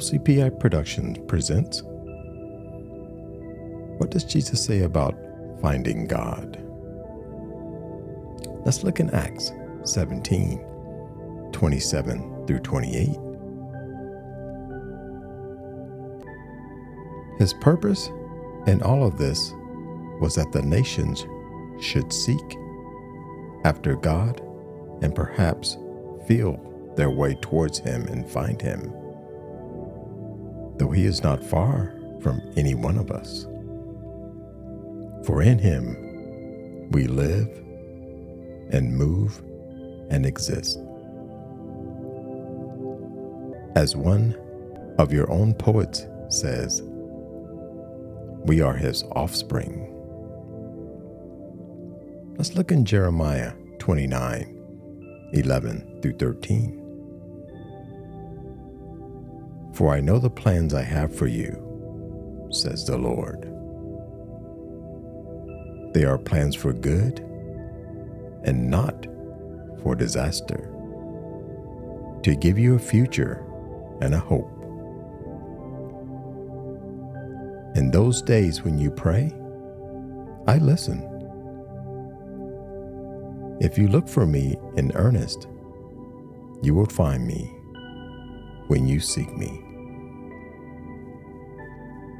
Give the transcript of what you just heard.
LCPI Productions presents What does Jesus say about finding God? Let's look in Acts 17 27 through 28. His purpose in all of this was that the nations should seek after God and perhaps feel their way towards Him and find Him, though He is not far from any one of us. For in Him we live and move and exist. As one of your own poets says, we are His offspring. Let's look in Jeremiah 29 11 through 13. For I know the plans I have for you, says the Lord. They are plans for good and not for disaster, to give you a future and a hope. In those days when you pray, I listen. If you look for me in earnest, you will find me when you seek me.